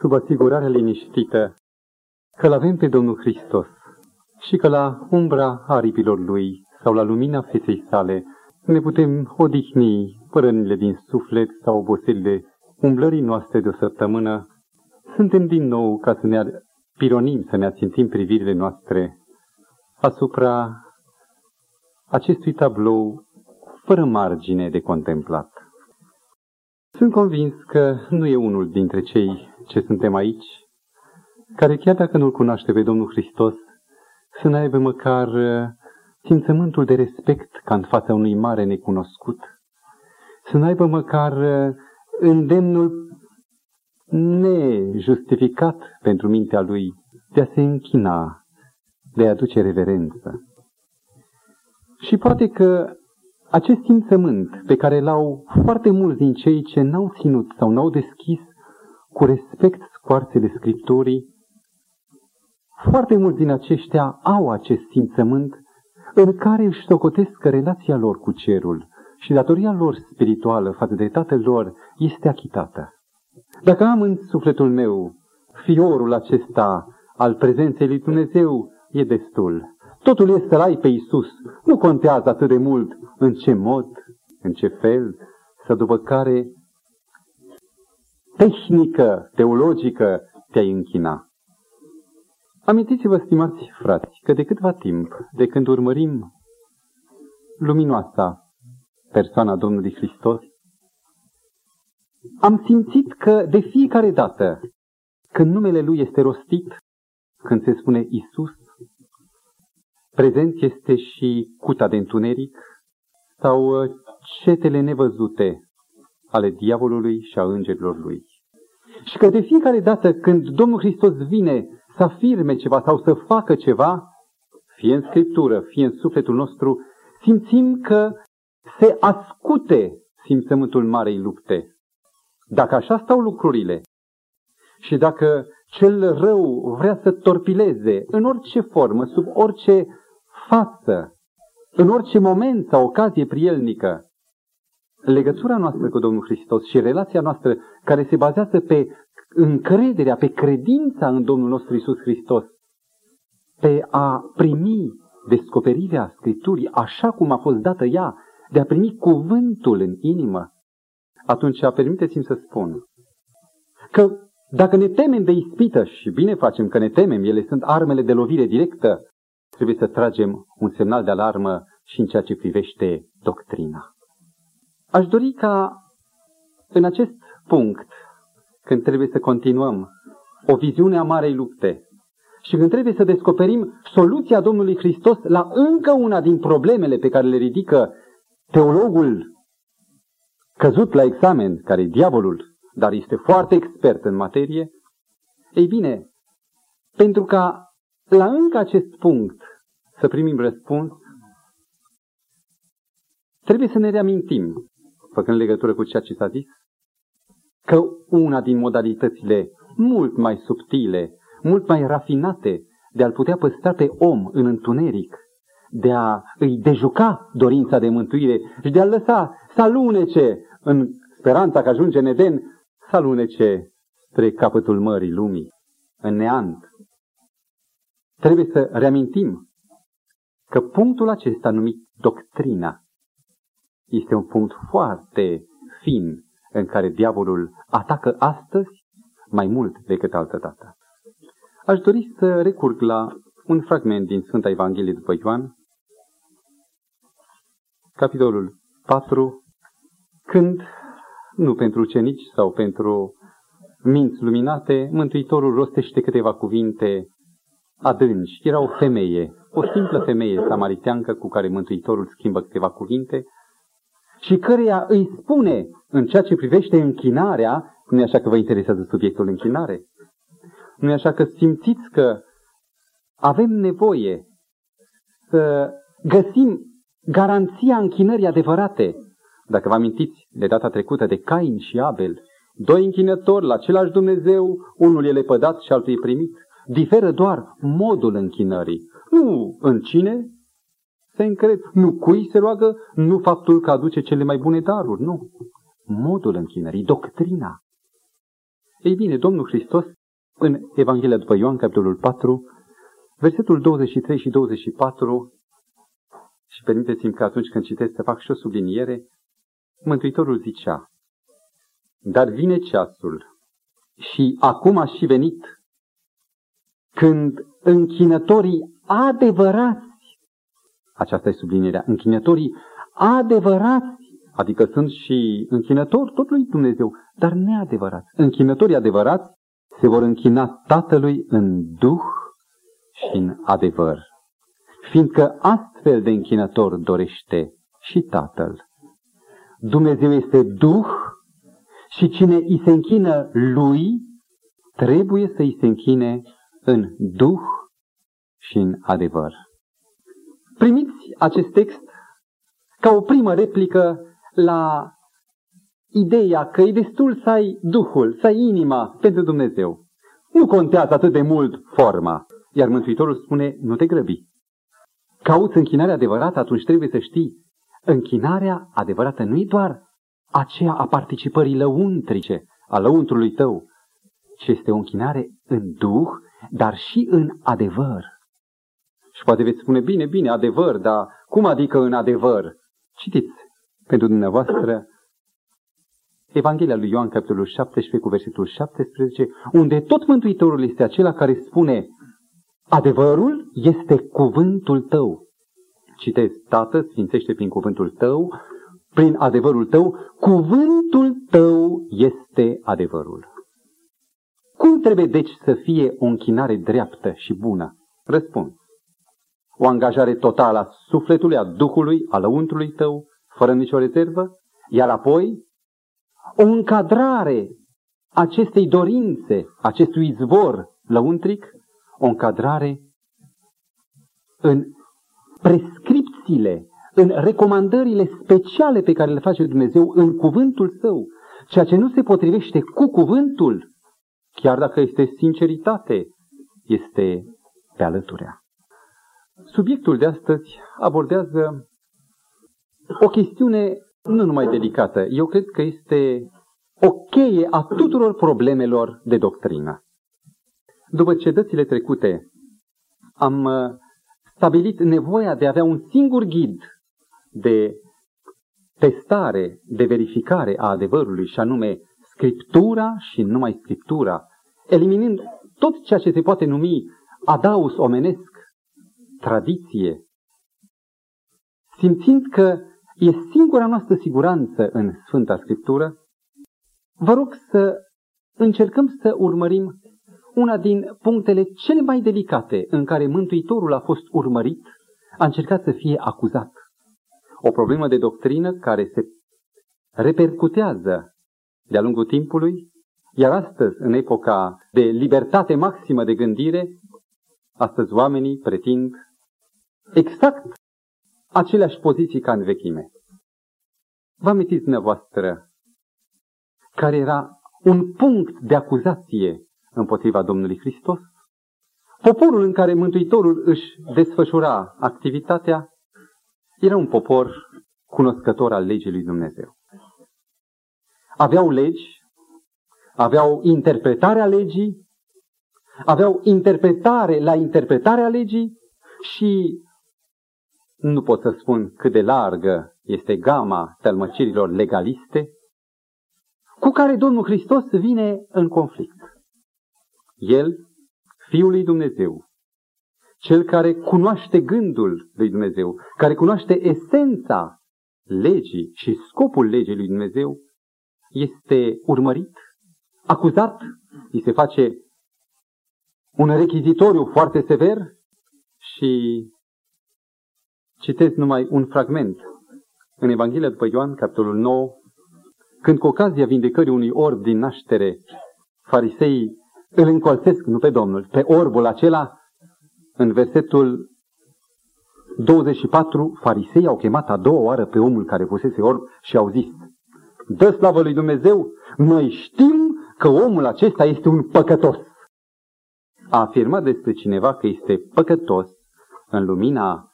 sub asigurarea liniștită că l avem pe Domnul Hristos și că la umbra aripilor Lui sau la lumina feței sale ne putem odihni părănile din suflet sau oboselile umblării noastre de o săptămână, suntem din nou ca să ne pironim, să ne ațintim privirile noastre asupra acestui tablou fără margine de contemplat. Sunt convins că nu e unul dintre cei ce suntem aici, care chiar dacă nu-L cunoaște pe Domnul Hristos, să ne aibă măcar uh, simțământul de respect ca în fața unui mare necunoscut, să ne aibă măcar uh, îndemnul nejustificat pentru mintea lui de a se închina, de a aduce reverență. Și poate că acest simțământ pe care l-au foarte mulți din cei ce n-au ținut sau n-au deschis cu respect scoarțele Scripturii, foarte mulți din aceștia au acest simțământ în care își socotesc că relația lor cu cerul și datoria lor spirituală față de tatăl lor este achitată. Dacă am în sufletul meu fiorul acesta al prezenței lui Dumnezeu, e destul. Totul este să-L ai pe Iisus. Nu contează atât de mult în ce mod, în ce fel, să după care tehnică, teologică te-ai închina. Amintiți-vă, stimați frați, că de câtva timp, de când urmărim luminoasa persoana Domnului Hristos, am simțit că de fiecare dată când numele Lui este rostit, când se spune Isus, prezent este și cuta de întuneric sau uh, cetele nevăzute ale diavolului și a îngerilor lui. Și că de fiecare dată când Domnul Hristos vine să afirme ceva sau să facă ceva, fie în Scriptură, fie în sufletul nostru, simțim că se ascute simțământul marei lupte. Dacă așa stau lucrurile și dacă cel rău vrea să torpileze în orice formă, sub orice față, în orice moment sau ocazie prielnică, legătura noastră cu Domnul Hristos și relația noastră care se bazează pe încrederea, pe credința în Domnul nostru Isus Hristos, pe a primi descoperirea Scripturii așa cum a fost dată ea, de a primi cuvântul în inimă, atunci permiteți-mi să spun că dacă ne temem de ispită și bine facem că ne temem, ele sunt armele de lovire directă, trebuie să tragem un semnal de alarmă și în ceea ce privește doctrina. Aș dori ca în acest punct, când trebuie să continuăm o viziune a marei lupte și când trebuie să descoperim soluția Domnului Hristos la încă una din problemele pe care le ridică teologul căzut la examen, care e diavolul, dar este foarte expert în materie, ei bine, pentru ca la încă acest punct să primim răspuns, trebuie să ne reamintim, făcând legătură cu ceea ce s-a zis, că una din modalitățile mult mai subtile, mult mai rafinate de a-l putea păstra pe om în întuneric, de a îi dejuca dorința de mântuire și de a-l lăsa să alunece în speranța că ajunge în Eden, să alunece spre capătul mării lumii, în neant. Trebuie să reamintim că punctul acesta numit doctrina este un punct foarte fin în care diavolul atacă astăzi mai mult decât altă dată. Aș dori să recurg la un fragment din Sfânta Evanghelie după Ioan, capitolul 4, când, nu pentru ucenici sau pentru minți luminate, Mântuitorul rostește câteva cuvinte adânci. Era o femeie, o simplă femeie samariteancă cu care Mântuitorul schimbă câteva cuvinte și căreia îi spune în ceea ce privește închinarea, nu e așa că vă interesează subiectul închinare, nu e așa că simțiți că avem nevoie să găsim garanția închinării adevărate. Dacă vă amintiți de data trecută de Cain și Abel, doi închinători la același Dumnezeu, unul e lepădat și altul e primit. Diferă doar modul închinării. Nu în cine se încred, nu cui se roagă, nu faptul că aduce cele mai bune daruri, nu. Modul închinării, doctrina. Ei bine, Domnul Hristos, în Evanghelia după Ioan, capitolul 4, versetul 23 și 24, și permiteți-mi că atunci când citesc să fac și o subliniere, Mântuitorul zicea, Dar vine ceasul și acum a și venit când închinătorii adevărați, aceasta e sublinierea, închinătorii adevărați, adică sunt și închinători tot lui Dumnezeu, dar neadevărați. Închinătorii adevărați se vor închina Tatălui în duh și în adevăr, fiindcă astfel de închinător dorește și Tatăl. Dumnezeu este duh și cine îi se închină lui, trebuie să îi se închine în duh și în adevăr. Primiți acest text ca o primă replică la ideea că e destul să ai Duhul, să ai inima pentru Dumnezeu. Nu contează atât de mult forma. Iar Mântuitorul spune, nu te grăbi. Cauți închinarea adevărată, atunci trebuie să știi, închinarea adevărată nu e doar aceea a participării lăuntrice, a lăuntrului tău, ci este o închinare în Duh, dar și în adevăr. Și poate veți spune, bine, bine, adevăr, dar cum adică în adevăr? Citiți pentru dumneavoastră Evanghelia lui Ioan, capitolul 17, cu versetul 17, unde tot Mântuitorul este acela care spune Adevărul este cuvântul tău. Citez, Tată, sfințește prin cuvântul tău, prin adevărul tău, cuvântul tău este adevărul. Cum trebuie deci să fie o închinare dreaptă și bună? Răspuns. O angajare totală a sufletului, a Duhului, a lăuntrului tău, fără nicio rezervă, iar apoi o încadrare acestei dorințe, acestui izvor lăuntric, o încadrare în prescripțiile, în recomandările speciale pe care le face Dumnezeu în cuvântul său, ceea ce nu se potrivește cu cuvântul, chiar dacă este sinceritate, este pe alăturea. Subiectul de astăzi abordează o chestiune nu numai delicată, eu cred că este o cheie a tuturor problemelor de doctrină. După cetățile trecute, am uh, stabilit nevoia de a avea un singur ghid de testare, de verificare a adevărului, și anume Scriptura și numai Scriptura, eliminând tot ceea ce se poate numi adaus omenesc, tradiție, simțind că e singura noastră siguranță în Sfânta Scriptură, vă rog să încercăm să urmărim una din punctele cele mai delicate în care Mântuitorul a fost urmărit, a încercat să fie acuzat. O problemă de doctrină care se repercutează de-a lungul timpului, iar astăzi, în epoca de libertate maximă de gândire, astăzi oamenii pretind exact aceleași poziții ca în vechime. Vă amintiți dumneavoastră care era un punct de acuzație împotriva Domnului Hristos? Poporul în care Mântuitorul își desfășura activitatea era un popor cunoscător al legii lui Dumnezeu. Aveau legi, aveau interpretarea legii, aveau interpretare la interpretarea legii și nu pot să spun cât de largă este gama tălmăcirilor legaliste cu care Domnul Hristos vine în conflict. El, Fiul lui Dumnezeu, cel care cunoaște gândul lui Dumnezeu, care cunoaște esența legii și scopul legii lui Dumnezeu, este urmărit, acuzat, îi se face un rechizitoriu foarte sever și Citesc numai un fragment în Evanghelia după Ioan, capitolul 9, când cu ocazia vindecării unui orb din naștere, fariseii îl încolțesc, nu pe Domnul, pe orbul acela, în versetul 24, farisei au chemat a doua oară pe omul care fusese orb și au zis, Dă slavă lui Dumnezeu, noi știm că omul acesta este un păcătos. A afirmat despre cineva că este păcătos în lumina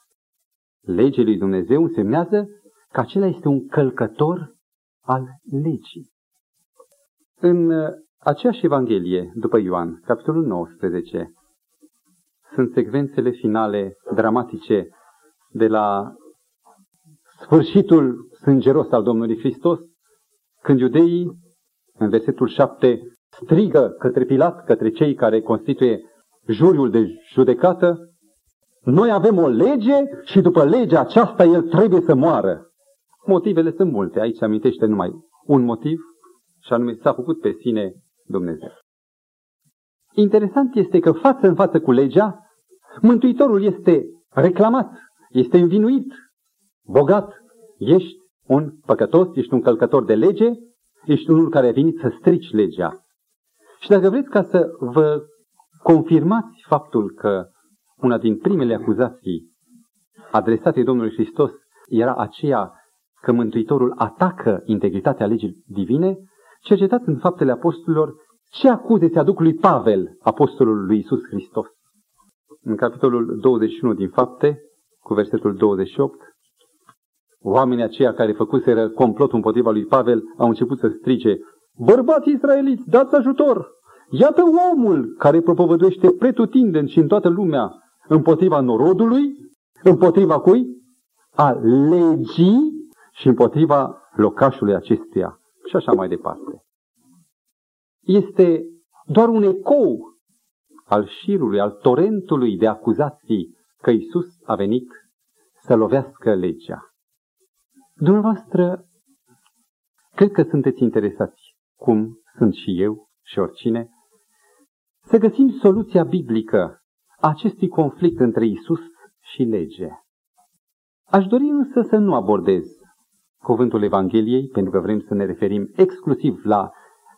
legii lui Dumnezeu însemnează că acela este un călcător al legii. În uh, Aceeași Evanghelie, după Ioan, capitolul 19, sunt secvențele finale dramatice de la sfârșitul sângeros al Domnului Hristos, când iudeii, în versetul 7, strigă către Pilat, către cei care constituie juriul de judecată, noi avem o lege și după legea aceasta el trebuie să moară. Motivele sunt multe. Aici amintește numai un motiv și anume s-a făcut pe sine Dumnezeu. Interesant este că față în față cu legea, Mântuitorul este reclamat, este învinuit, bogat, ești un păcătos, ești un călcător de lege, ești unul care a venit să strici legea. Și dacă vreți ca să vă confirmați faptul că una din primele acuzații adresate Domnului Hristos era aceea că Mântuitorul atacă integritatea legii divine, cercetați în faptele apostolilor ce acuze se aduc lui Pavel, apostolul lui Isus Hristos. În capitolul 21 din fapte, cu versetul 28, oamenii aceia care făcuseră complotul împotriva lui Pavel au început să strice, Bărbați israeliți, dați ajutor! Iată omul care propovăduiește pretutindeni și în toată lumea împotriva norodului, împotriva cui? A legii și împotriva locașului acestuia și așa mai departe. Este doar un ecou al șirului, al torentului de acuzații că Isus a venit să lovească legea. Dumneavoastră, cred că sunteți interesați, cum sunt și eu și oricine, să găsim soluția biblică a acestui conflict între Isus și lege. Aș dori însă să nu abordez cuvântul Evangheliei, pentru că vrem să ne referim exclusiv la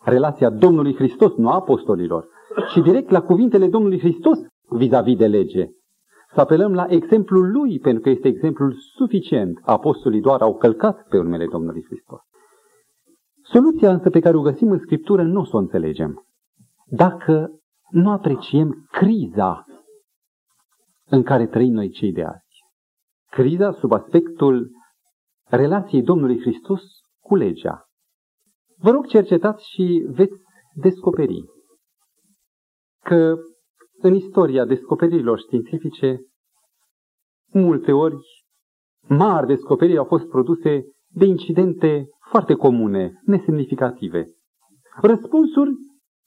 relația Domnului Hristos, nu a apostolilor, ci direct la cuvintele Domnului Hristos vis-a-vis de lege. Să apelăm la exemplul lui, pentru că este exemplul suficient. Apostolii doar au călcat pe urmele Domnului Hristos. Soluția însă pe care o găsim în Scriptură nu o să o înțelegem. Dacă nu apreciem criza în care trăim noi cei de azi. Criza sub aspectul relației Domnului Hristos cu legea. Vă rog cercetați și veți descoperi că în istoria descoperirilor științifice, multe ori, mari descoperiri au fost produse de incidente foarte comune, nesemnificative. Răspunsuri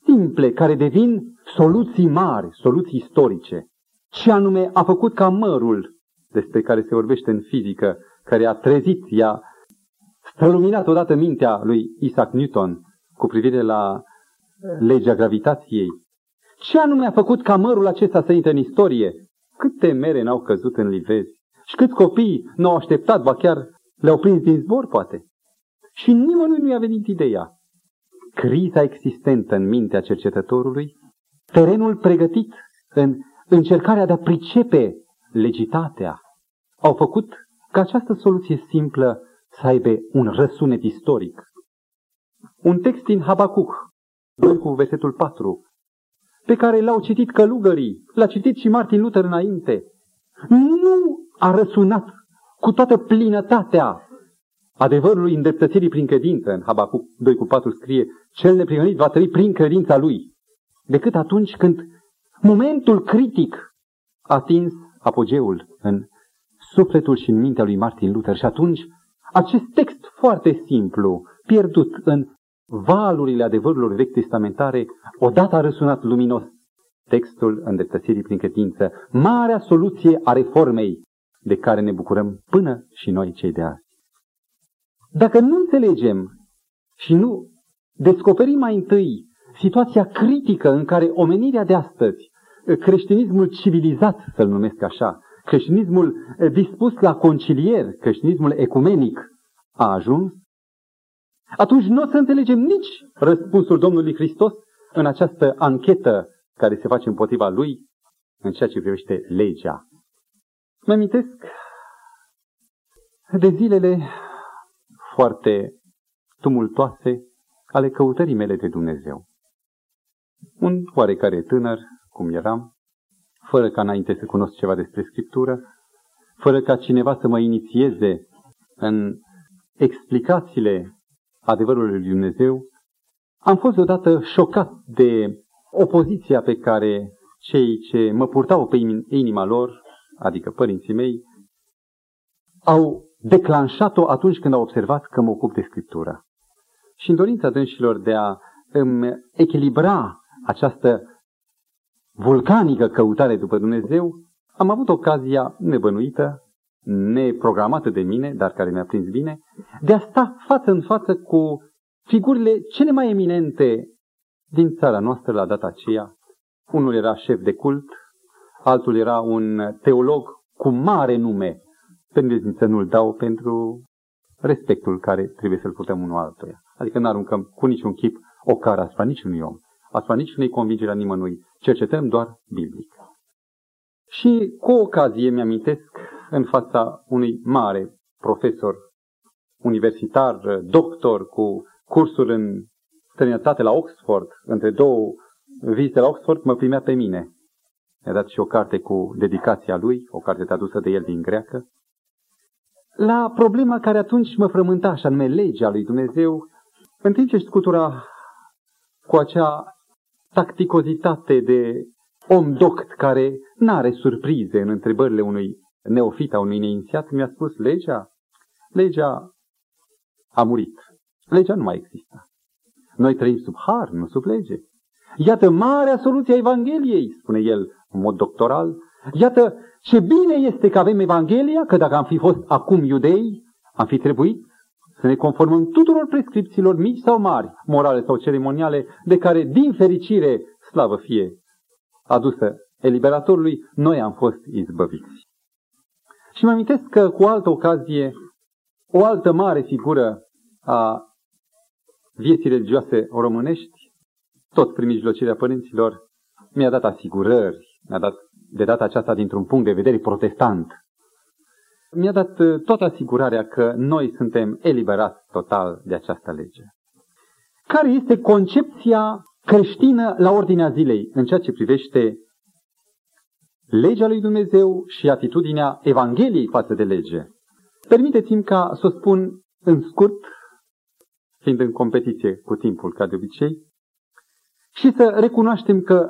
simple care devin soluții mari, soluții istorice. Ce anume a făcut ca mărul despre care se vorbește în fizică, care a trezit, i-a străluminat odată mintea lui Isaac Newton cu privire la legea gravitației, ce anume a făcut ca mărul acesta să intre în istorie? Câte mere n-au căzut în livezi? Și câți copii n-au așteptat, ba chiar le-au prins din zbor, poate? Și nimănui nu i-a venit ideea. Criza existentă în mintea cercetătorului, terenul pregătit în încercarea de a pricepe legitatea, au făcut ca această soluție simplă să aibă un răsunet istoric. Un text din Habacuc, 2 cu versetul 4, pe care l-au citit călugării, l-a citit și Martin Luther înainte, nu a răsunat cu toată plinătatea adevărului îndreptățirii prin credință. În Habacuc 2 cu 4 scrie, cel neprihănit va trăi prin credința lui, decât atunci când momentul critic a atins apogeul în sufletul și în mintea lui Martin Luther și atunci acest text foarte simplu, pierdut în valurile adevărurilor vechi testamentare, odată a răsunat luminos textul îndreptățirii prin credință, marea soluție a reformei de care ne bucurăm până și noi cei de azi. Dacă nu înțelegem și nu descoperim mai întâi situația critică în care omenirea de astăzi, creștinismul civilizat, să-l numesc așa, creștinismul dispus la concilier, creștinismul ecumenic, a ajuns, atunci nu o să înțelegem nici răspunsul Domnului Hristos în această anchetă care se face împotriva lui în ceea ce privește legea. Mă amintesc de zilele foarte tumultoase ale căutării mele de Dumnezeu. Un oarecare tânăr, cum eram, fără ca înainte să cunosc ceva despre Scriptură, fără ca cineva să mă inițieze în explicațiile adevărului lui Dumnezeu, Am fost deodată șocat de opoziția pe care cei ce mă purtau pe inima lor, adică părinții mei, au declanșat-o atunci când au observat că mă ocup de Scriptură. Și în dorința dânșilor de a îmi echilibra această vulcanică căutare după Dumnezeu, am avut ocazia nebănuită, neprogramată de mine, dar care mi-a prins bine, de a sta față în față cu figurile cele mai eminente din țara noastră la data aceea. Unul era șef de cult, altul era un teolog cu mare nume, pentru să nu-l dau pentru respectul care trebuie să-l putem unul altuia. Adică nu aruncăm cu niciun chip o cară asupra niciunui om, asupra niciunei convingeri a nimănui. Cercetăm doar biblic. Și cu ocazie mi-amintesc în fața unui mare profesor universitar, doctor, cu cursuri în străinătate la Oxford, între două vizite la Oxford, mă primea pe mine. Mi-a dat și o carte cu dedicația lui, o carte tradusă de el din greacă. La problema care atunci mă frământa, așa nume legea lui Dumnezeu, în timp ce scutura cu acea tacticozitate de om doct care n-are surprize în întrebările unui neofit, a unui neinițiat, mi-a spus legea, legea a murit. Legea nu mai există. Noi trăim sub har, nu sub lege. Iată marea soluție a Evangheliei, spune el în mod doctoral. Iată ce bine este că avem Evanghelia, că dacă am fi fost acum iudei, am fi trebuit să ne conformăm tuturor prescripțiilor mici sau mari, morale sau ceremoniale, de care, din fericire, slavă fie adusă eliberatorului, noi am fost izbăviți. Și mă amintesc că cu altă ocazie, o altă mare figură a vieții religioase românești, tot prin mijlocirea părinților, mi-a dat asigurări, mi-a dat de data aceasta dintr-un punct de vedere protestant. Mi-a dat uh, toată asigurarea că noi suntem eliberați total de această lege. Care este concepția creștină la ordinea zilei în ceea ce privește legea lui Dumnezeu și atitudinea Evangheliei față de lege? Permiteți-mi ca să o spun în scurt, fiind în competiție cu timpul, ca de obicei, și să recunoaștem că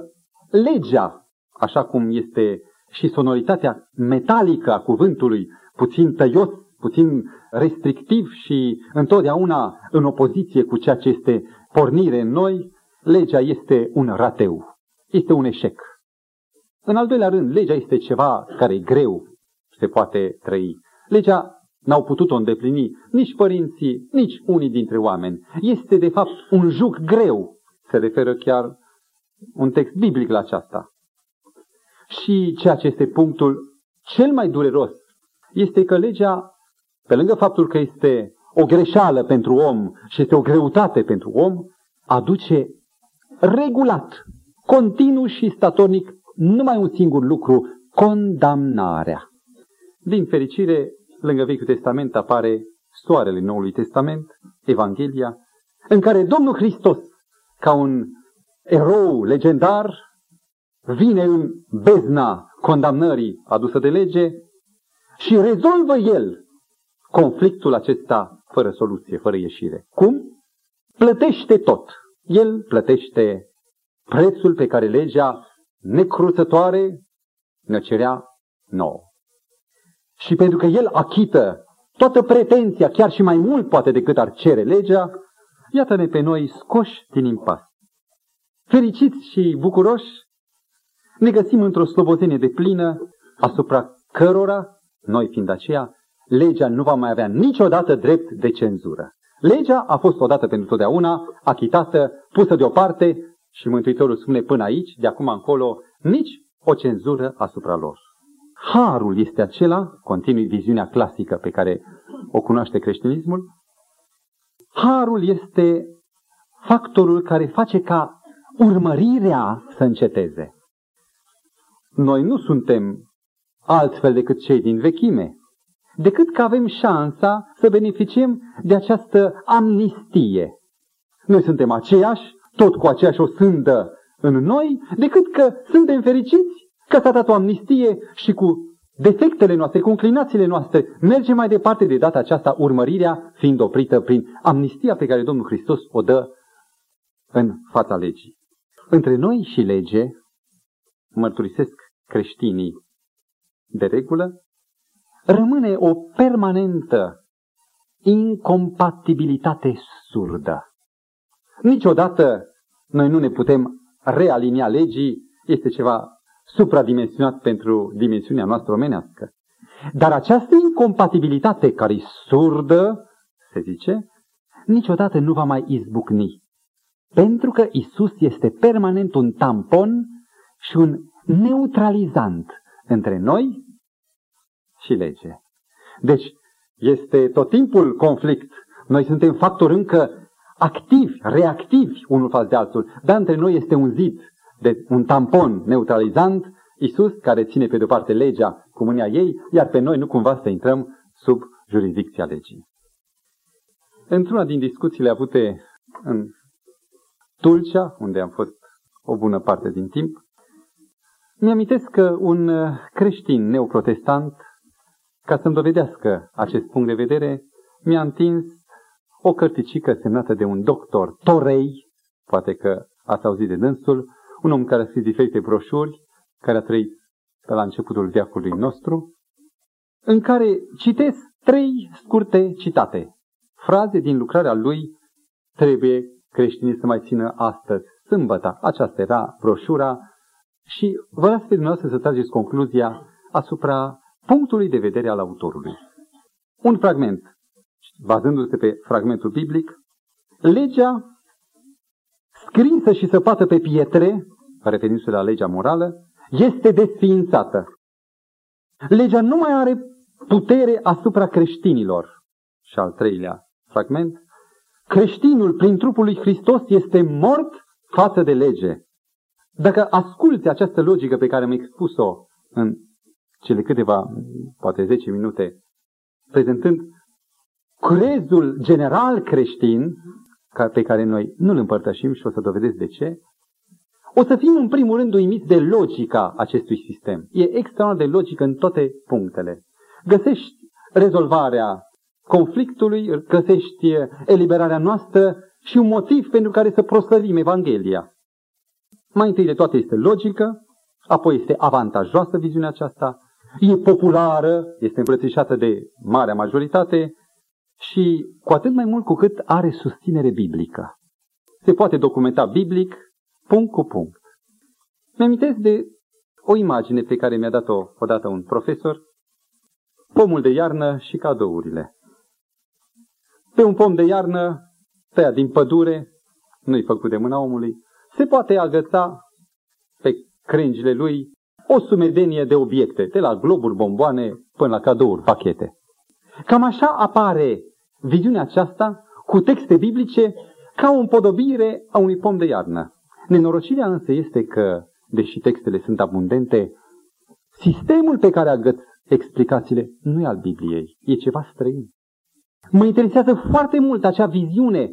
legea, așa cum este și sonoritatea metalică a cuvântului, puțin tăios, puțin restrictiv și întotdeauna în opoziție cu ceea ce este pornire în noi, legea este un rateu, este un eșec. În al doilea rând, legea este ceva care e greu, se poate trăi. Legea n-au putut-o îndeplini nici părinții, nici unii dintre oameni. Este, de fapt, un juc greu. Se referă chiar un text biblic la aceasta. Și ceea ce este punctul cel mai dureros este că legea, pe lângă faptul că este o greșeală pentru om și este o greutate pentru om, aduce regulat, continuu și statornic numai un singur lucru, condamnarea. Din fericire, lângă Vechiul Testament apare soarele Noului Testament, Evanghelia, în care Domnul Hristos, ca un erou legendar, vine în bezna condamnării adusă de lege și rezolvă el conflictul acesta fără soluție, fără ieșire. Cum? Plătește tot. El plătește prețul pe care legea necruțătoare ne cerea nouă. Și pentru că el achită toată pretenția, chiar și mai mult poate decât ar cere legea, iată-ne pe noi scoși din impas. Fericiți și bucuroși, ne găsim într-o slobozenie de plină asupra cărora, noi fiind aceea, legea nu va mai avea niciodată drept de cenzură. Legea a fost odată pentru totdeauna achitată, pusă deoparte și Mântuitorul spune până aici, de acum încolo, nici o cenzură asupra lor. Harul este acela, continui viziunea clasică pe care o cunoaște creștinismul, harul este factorul care face ca urmărirea să înceteze. Noi nu suntem altfel decât cei din vechime, decât că avem șansa să beneficiem de această amnistie. Noi suntem aceiași, tot cu aceeași o sândă în noi, decât că suntem fericiți că s-a dat o amnistie și cu defectele noastre, cu înclinațiile noastre, merge mai departe de data aceasta, urmărirea fiind oprită prin amnistia pe care Domnul Hristos o dă în fața legii. Între noi și lege, mărturisesc creștinii de regulă, rămâne o permanentă incompatibilitate surdă. Niciodată noi nu ne putem realinia legii, este ceva supradimensionat pentru dimensiunea noastră omenească. Dar această incompatibilitate care e surdă, se zice, niciodată nu va mai izbucni. Pentru că Isus este permanent un tampon și un neutralizant între noi și lege. Deci, este tot timpul conflict. Noi suntem factori încă activi, reactivi unul față de altul, dar între noi este un zid, de un tampon neutralizant, Isus, care ține pe de-o parte legea cu mânia ei, iar pe noi nu cumva să intrăm sub jurisdicția legii. Într-una din discuțiile avute în Tulcea, unde am fost o bună parte din timp, mi-amintesc că un creștin neoprotestant, ca să-mi dovedească acest punct de vedere, mi-a întins o cărticică semnată de un doctor Torei, poate că ați auzit de dânsul, un om care a scris diferite broșuri, care a trăit pe la începutul veacului nostru, în care citesc trei scurte citate. Fraze din lucrarea lui trebuie creștinii să mai țină astăzi, sâmbătă. Aceasta era broșura și vă las pe dumneavoastră să trageți concluzia asupra punctului de vedere al autorului. Un fragment, bazându-se pe fragmentul biblic, legea scrisă și săpată pe pietre, referindu-se la legea morală, este desființată. Legea nu mai are putere asupra creștinilor. Și al treilea fragment, creștinul prin trupul lui Hristos este mort față de lege. Dacă asculți această logică pe care am expus-o în cele câteva, poate 10 minute, prezentând crezul general creștin, pe care noi nu-l împărtășim și o să dovedesc de ce, o să fim în primul rând uimiți de logica acestui sistem. E extraordinar de logică în toate punctele. Găsești rezolvarea conflictului, găsești eliberarea noastră și un motiv pentru care să proslăvim Evanghelia. Mai întâi de toate este logică, apoi este avantajoasă viziunea aceasta, e populară, este îmbrățișată de marea majoritate și cu atât mai mult cu cât are susținere biblică. Se poate documenta biblic punct cu punct. Mi-amintesc de o imagine pe care mi-a dat-o odată un profesor, pomul de iarnă și cadourile. Pe un pom de iarnă, tăiat din pădure, nu-i făcut de mâna omului, se poate agăța pe crengile lui o sumedenie de obiecte, de la globuri, bomboane, până la cadouri, pachete. Cam așa apare viziunea aceasta cu texte biblice ca o împodobire a unui pom de iarnă. Nenorocirea însă este că, deși textele sunt abundente, sistemul pe care agăț explicațiile nu e al Bibliei, e ceva străin. Mă interesează foarte mult acea viziune,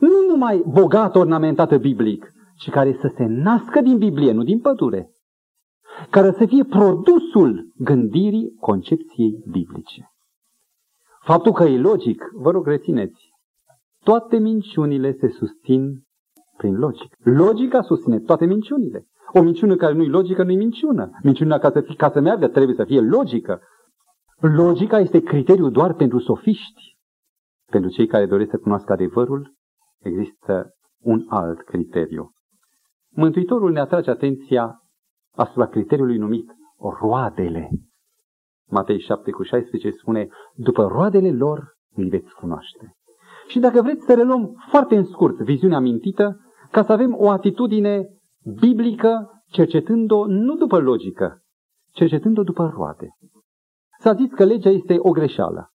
nu numai bogat ornamentată biblic, ci care să se nască din Biblie, nu din pădure, care să fie produsul gândirii concepției biblice. Faptul că e logic, vă rog rețineți, toate minciunile se susțin prin logică. Logica susține toate minciunile. O minciună care nu-i logică, nu-i minciună. Minciuna ca să, fie, ca să meargă trebuie să fie logică. Logica este criteriu doar pentru sofiști. Pentru cei care doresc să cunoască adevărul, există un alt criteriu. Mântuitorul ne atrage atenția asupra criteriului numit roadele. Matei 7 cu 16 spune, după roadele lor îi veți cunoaște. Și dacă vreți să reluăm foarte în scurt viziunea mintită, ca să avem o atitudine biblică, cercetând-o nu după logică, cercetând-o după roade. S-a zis că legea este o greșeală,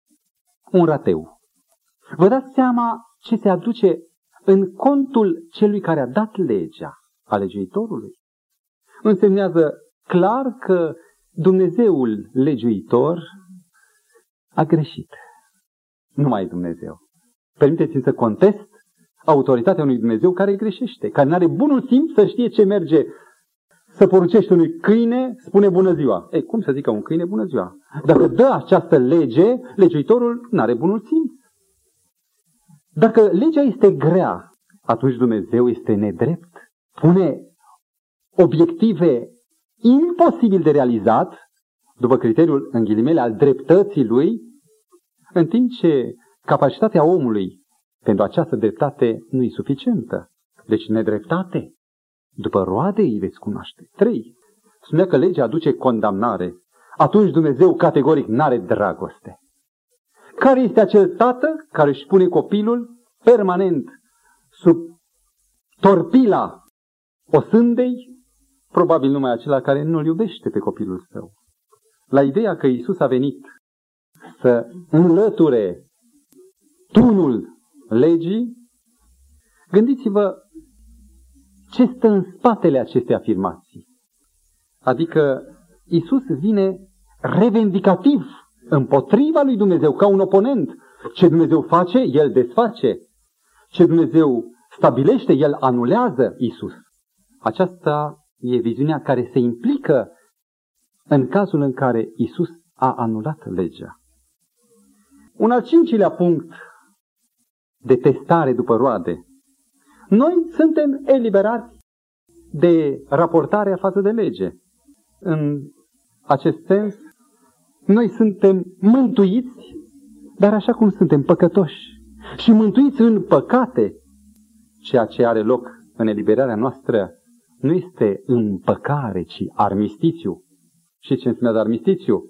un rateu. Vă dați seama ce se aduce în contul celui care a dat legea, a legiuitorului? Însemnează clar că Dumnezeul legiuitor a greșit. Nu mai e Dumnezeu. Permiteți-mi să contest autoritatea unui Dumnezeu care greșește, care nu are bunul simț să știe ce merge să poruncești unui câine, spune bună ziua. Ei, cum să zică un câine bună ziua? Dacă dă această lege, legiuitorul nu are bunul simț. Dacă legea este grea, atunci Dumnezeu este nedrept. Pune obiective imposibil de realizat, după criteriul, în ghilimele, al dreptății lui, în timp ce capacitatea omului pentru această dreptate nu e suficientă. Deci nedreptate, după roade îi veți cunoaște. Trei. Spunea că legea aduce condamnare. Atunci Dumnezeu categoric n-are dragoste. Care este acel tată care își pune copilul permanent sub torpila osândei? Probabil numai acela care nu-l iubește pe copilul său. La ideea că Isus a venit să înlăture tunul legii, gândiți-vă ce stă în spatele acestei afirmații. Adică Isus vine revendicativ împotriva lui Dumnezeu, ca un oponent. Ce Dumnezeu face, El desface. Ce Dumnezeu stabilește, El anulează Isus. Aceasta e viziunea care se implică în cazul în care Isus a anulat legea. Un al cincilea punct de testare după roade. Noi suntem eliberați de raportarea față de lege. În acest sens, noi suntem mântuiți, dar așa cum suntem păcătoși și mântuiți în păcate, ceea ce are loc în eliberarea noastră nu este împăcare, ci armistițiu. Și ce înseamnă armistițiu?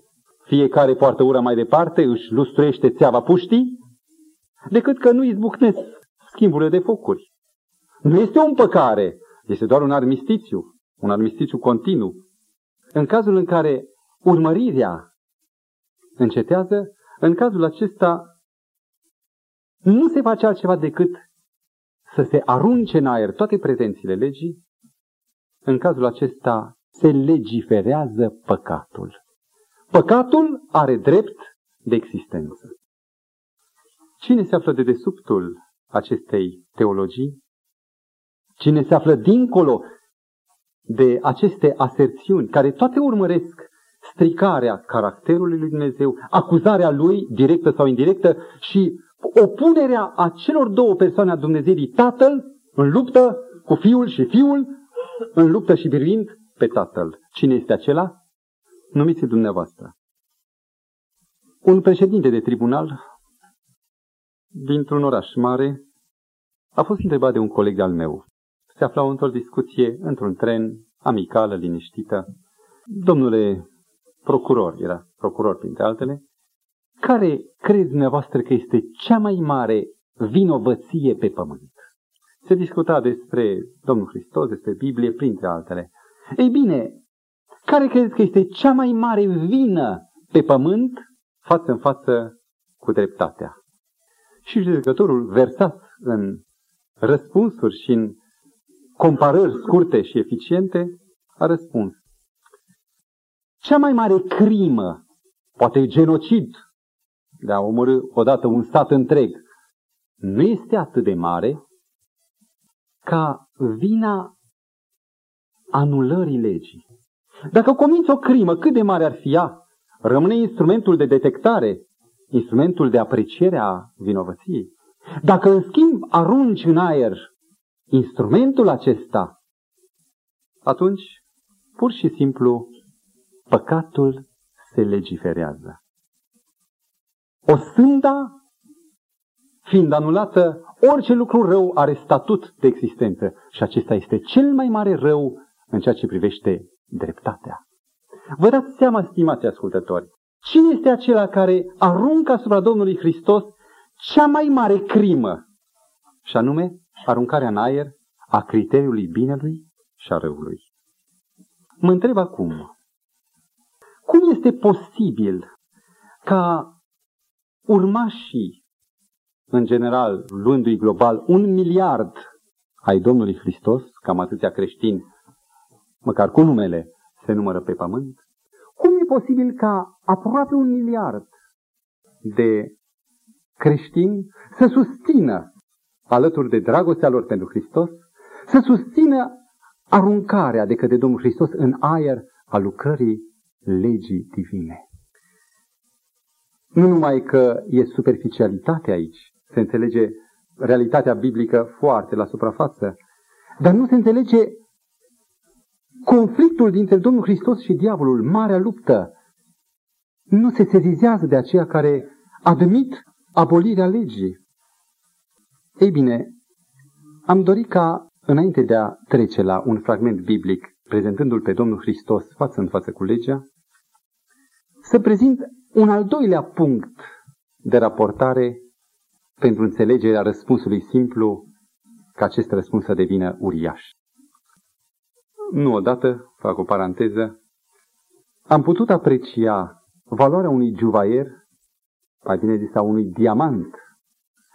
Fiecare poartă ura mai departe, își lustruiește țeava puștii, decât că nu izbucnesc schimburile de focuri. Nu este o împăcare, este doar un armistițiu, un armistițiu continuu. În cazul în care urmărirea încetează, în cazul acesta nu se face altceva decât să se arunce în aer toate pretențiile legii, în cazul acesta se legiferează păcatul. Păcatul are drept de existență. Cine se află de desubtul acestei teologii? Cine se află dincolo de aceste aserțiuni, care toate urmăresc stricarea caracterului lui Dumnezeu, acuzarea lui, directă sau indirectă, și opunerea a celor două persoane a Dumnezeirii, Tatăl în luptă cu Fiul și Fiul în luptă și biruind pe Tatăl. Cine este acela? Numiți dumneavoastră. Un președinte de tribunal dintr-un oraș mare a fost întrebat de un coleg al meu. Se aflau într-o discuție într-un tren, amicală, liniștită. Domnule procuror, era procuror printre altele, care crezi dumneavoastră că este cea mai mare vinovăție pe pământ? Se discuta despre Domnul Hristos, despre Biblie, printre altele. Ei bine, care crezi că este cea mai mare vină pe pământ față în față cu dreptatea? Și judecătorul versat în răspunsuri și în comparări scurte și eficiente, a răspuns. Cea mai mare crimă, poate genocid, de a omorâ odată un stat întreg, nu este atât de mare ca vina anulării legii. Dacă comiți o crimă, cât de mare ar fi ea, rămâne instrumentul de detectare, instrumentul de apreciere a vinovăției. Dacă, în schimb, arunci în aer instrumentul acesta, atunci, pur și simplu, păcatul se legiferează. O sânda, fiind anulată, orice lucru rău are statut de existență și acesta este cel mai mare rău în ceea ce privește dreptatea. Vă dați seama, stimați ascultători, cine este acela care aruncă asupra Domnului Hristos cea mai mare crimă, și anume aruncarea în aer a criteriului binelui și a răului. Mă întreb acum, cum este posibil ca urmașii, în general, luându-i global, un miliard ai Domnului Hristos, cam atâția creștini, măcar cu numele, se numără pe pământ, cum e posibil ca aproape un miliard de creștini să susțină, alături de dragostea lor pentru Hristos, să susțină aruncarea de către Domnul Hristos în aer a lucrării legii divine. Nu numai că e superficialitate aici, se înțelege realitatea biblică foarte la suprafață, dar nu se înțelege conflictul dintre Domnul Hristos și diavolul, marea luptă. Nu se sesizează de aceea care admit abolirea legii. Ei bine, am dorit ca, înainte de a trece la un fragment biblic, prezentându-l pe Domnul Hristos față în față cu legea, să prezint un al doilea punct de raportare pentru înțelegerea răspunsului simplu ca acest răspuns să devină uriaș. Nu odată, fac o paranteză, am putut aprecia valoarea unui juvaier, mai bine zis a unui diamant,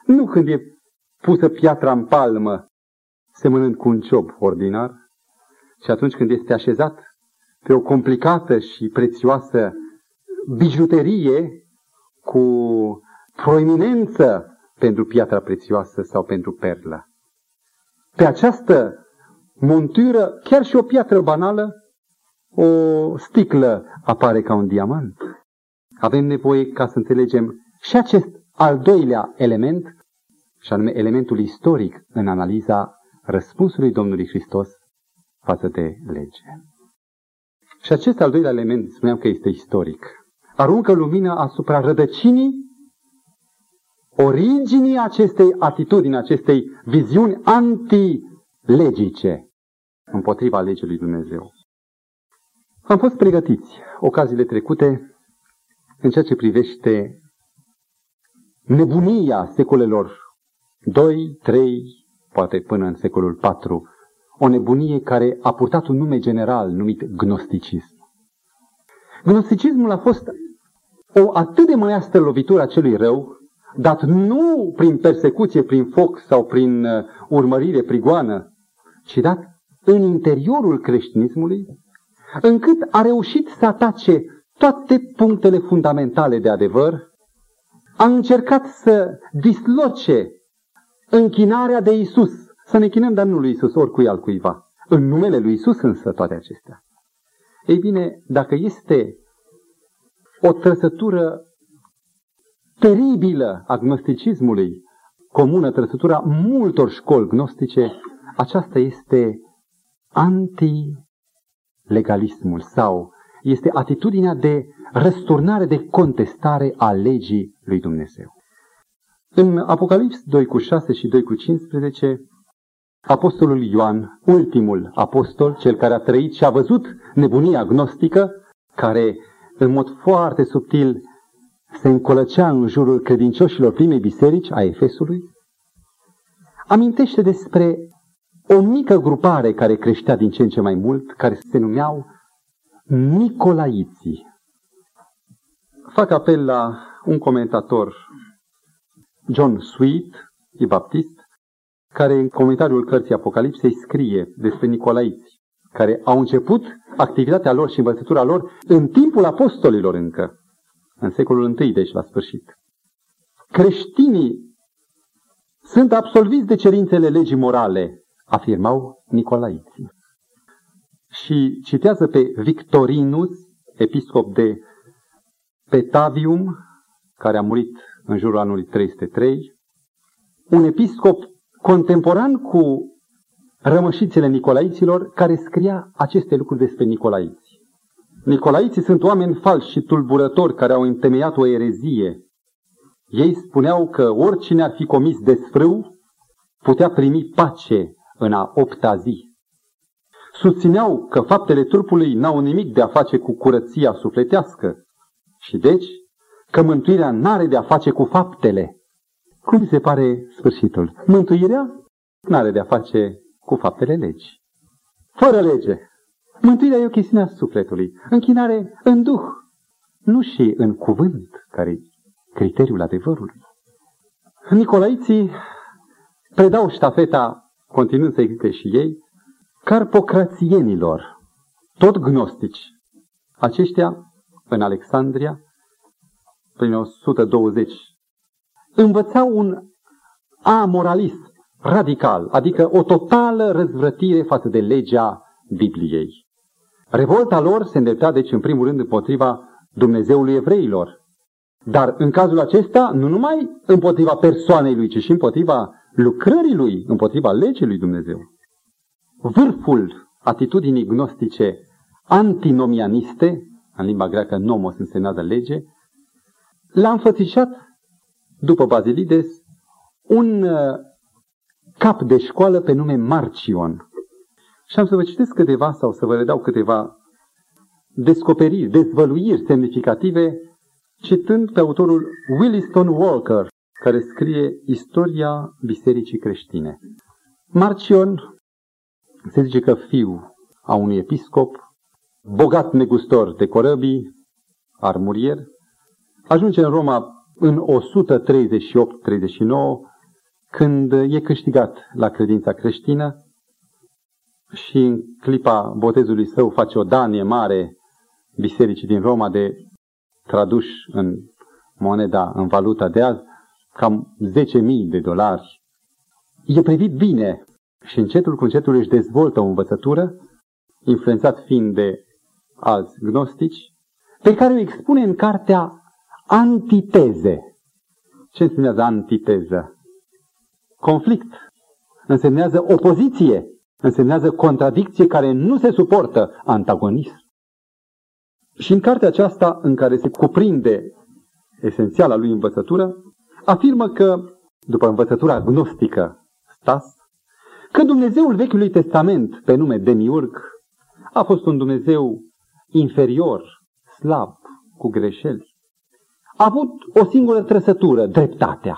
nu când e pusă piatra în palmă, semănând cu un ciob ordinar, și atunci când este așezat pe o complicată și prețioasă bijuterie cu proeminență pentru piatra prețioasă sau pentru perlă. Pe această montură, chiar și o piatră banală, o sticlă apare ca un diamant. Avem nevoie ca să înțelegem și acest al doilea element, și anume elementul istoric în analiza răspunsului Domnului Hristos față de lege. Și acest al doilea element, spuneam că este istoric, aruncă lumină asupra rădăcinii, originii acestei atitudini, acestei viziuni antilegice împotriva legii lui Dumnezeu. Am fost pregătiți ocaziile trecute în ceea ce privește nebunia secolelor 2, 3, poate până în secolul 4, o nebunie care a purtat un nume general numit gnosticism. Gnosticismul a fost o atât de măiastă lovitură a celui rău, dat nu prin persecuție, prin foc sau prin uh, urmărire prigoană, ci dat în interiorul creștinismului, încât a reușit să atace toate punctele fundamentale de adevăr, a încercat să disloce închinarea de Isus, să ne chinăm, dar nu lui Isus, oricui altcuiva. În numele lui Isus însă toate acestea. Ei bine, dacă este o trăsătură teribilă a gnosticismului, comună trăsătura multor școli gnostice, aceasta este anti-legalismul sau este atitudinea de răsturnare, de contestare a legii lui Dumnezeu. În Apocalips 2 cu 6 și 2 cu 15, Apostolul Ioan, ultimul apostol, cel care a trăit și a văzut nebunia gnostică, care în mod foarte subtil se încolăcea în jurul credincioșilor primei biserici a Efesului, amintește despre o mică grupare care creștea din ce în ce mai mult, care se numeau Nicolaiții. Fac apel la un comentator, John Sweet, e baptist, care în comentariul cărții Apocalipsei scrie despre Nicolaiți, care au început activitatea lor și învățătura lor în timpul apostolilor încă, în secolul I, deci la sfârșit. Creștinii sunt absolviți de cerințele legii morale, afirmau Nicolaiții. Și citează pe Victorinus, episcop de Petavium, care a murit în jurul anului 303, un episcop contemporan cu rămășițele Nicolaiților, care scria aceste lucruri despre Nicolaiți. Nicolaiții sunt oameni falși și tulburători care au întemeiat o erezie. Ei spuneau că oricine ar fi comis desfrâu putea primi pace în a opta zi. Susțineau că faptele trupului n-au nimic de a face cu curăția sufletească și deci că mântuirea n-are de a face cu faptele. Cum se pare sfârșitul? Mântuirea n-are de a face cu faptele legii. Fără lege. Mântuirea e o chestiune a sufletului. Închinare în duh, nu și în cuvânt, care e criteriul adevărului. Nicolaiții predau ștafeta, continuând să existe și ei, carpocrațienilor, tot gnostici. Aceștia, în Alexandria, prin 120, învățau un amoralism radical, adică o totală răzvrătire față de legea Bibliei. Revolta lor se îndrepta, deci, în primul rând, împotriva Dumnezeului evreilor, Dar în cazul acesta, nu numai împotriva persoanei lui, ci și împotriva lucrării lui, împotriva legii lui Dumnezeu. Vârful atitudinii gnostice antinomianiste, în limba greacă nomos însemnează lege, l-a înfățișat, după Bazilides, un uh, cap de școală pe nume Marcion. Și am să vă citesc câteva sau să vă redau câteva descoperiri, dezvăluiri semnificative, citând pe autorul Williston Walker, care scrie Istoria Bisericii Creștine. Marcion se zice că fiu a unui episcop, bogat negustor de corăbii, armurier, ajunge în Roma în 138-39, când e câștigat la credința creștină și în clipa botezului său face o danie mare bisericii din Roma de traduși în moneda, în valuta de azi, cam 10.000 de dolari. E privit bine și încetul cu încetul își dezvoltă o învățătură, influențat fiind de alți gnostici, pe care o expune în cartea Antiteze. Ce înseamnă antiteză? Conflict. Însemnează opoziție. Însemnează contradicție care nu se suportă, antagonism. Și în cartea aceasta, în care se cuprinde esențiala lui învățătură, afirmă că, după învățătura gnostică, Stas, că Dumnezeul Vechiului Testament, pe nume Demiurg, a fost un Dumnezeu inferior, slab, cu greșeli. A avut o singură trăsătură, dreptatea.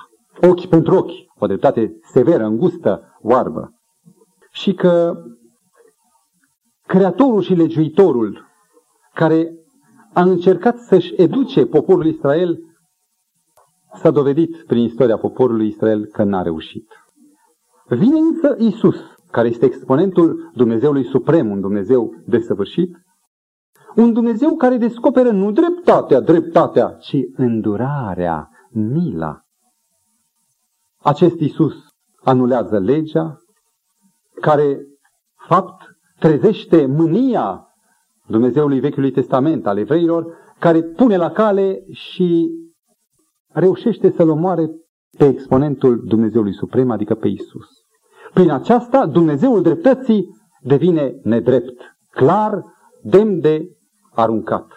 Ochi pentru ochi, o dreptate severă, îngustă, oarbă. Și că Creatorul și Legiuitorul, care a încercat să-și educe poporul Israel, s-a dovedit prin istoria poporului Israel că n-a reușit. Vine însă Isus, care este exponentul Dumnezeului Suprem, un Dumnezeu desăvârșit, un Dumnezeu care descoperă nu dreptatea, dreptatea, ci îndurarea, mila. Acest Isus anulează legea, care, fapt, trezește mânia Dumnezeului Vechiului Testament al evreilor, care pune la cale și reușește să-l omoare pe exponentul Dumnezeului Suprem, adică pe Isus. Prin aceasta, Dumnezeul dreptății devine nedrept, clar, demn de aruncat.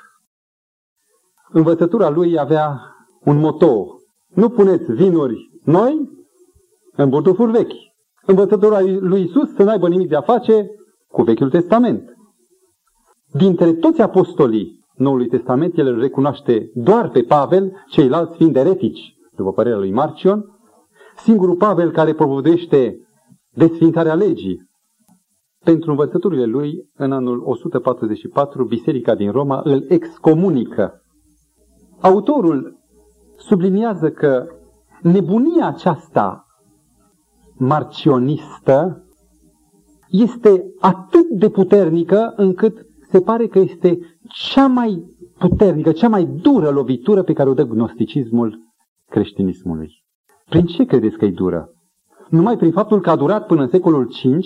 Învățătura lui avea un moto. Nu puneți vinuri noi în burdufuri vechi. Învățătura lui Isus să n-aibă nimic de a face cu Vechiul Testament. Dintre toți apostolii Noului Testament, el îl recunoaște doar pe Pavel, ceilalți fiind eretici, după părerea lui Marcion, singurul Pavel care propovădește desfințarea legii. Pentru învățăturile lui, în anul 144, Biserica din Roma îl excomunică. Autorul subliniază că nebunia aceasta marcionistă este atât de puternică încât se pare că este cea mai puternică, cea mai dură lovitură pe care o dă gnosticismul creștinismului. Prin ce credeți că e dură? Numai prin faptul că a durat până în secolul V,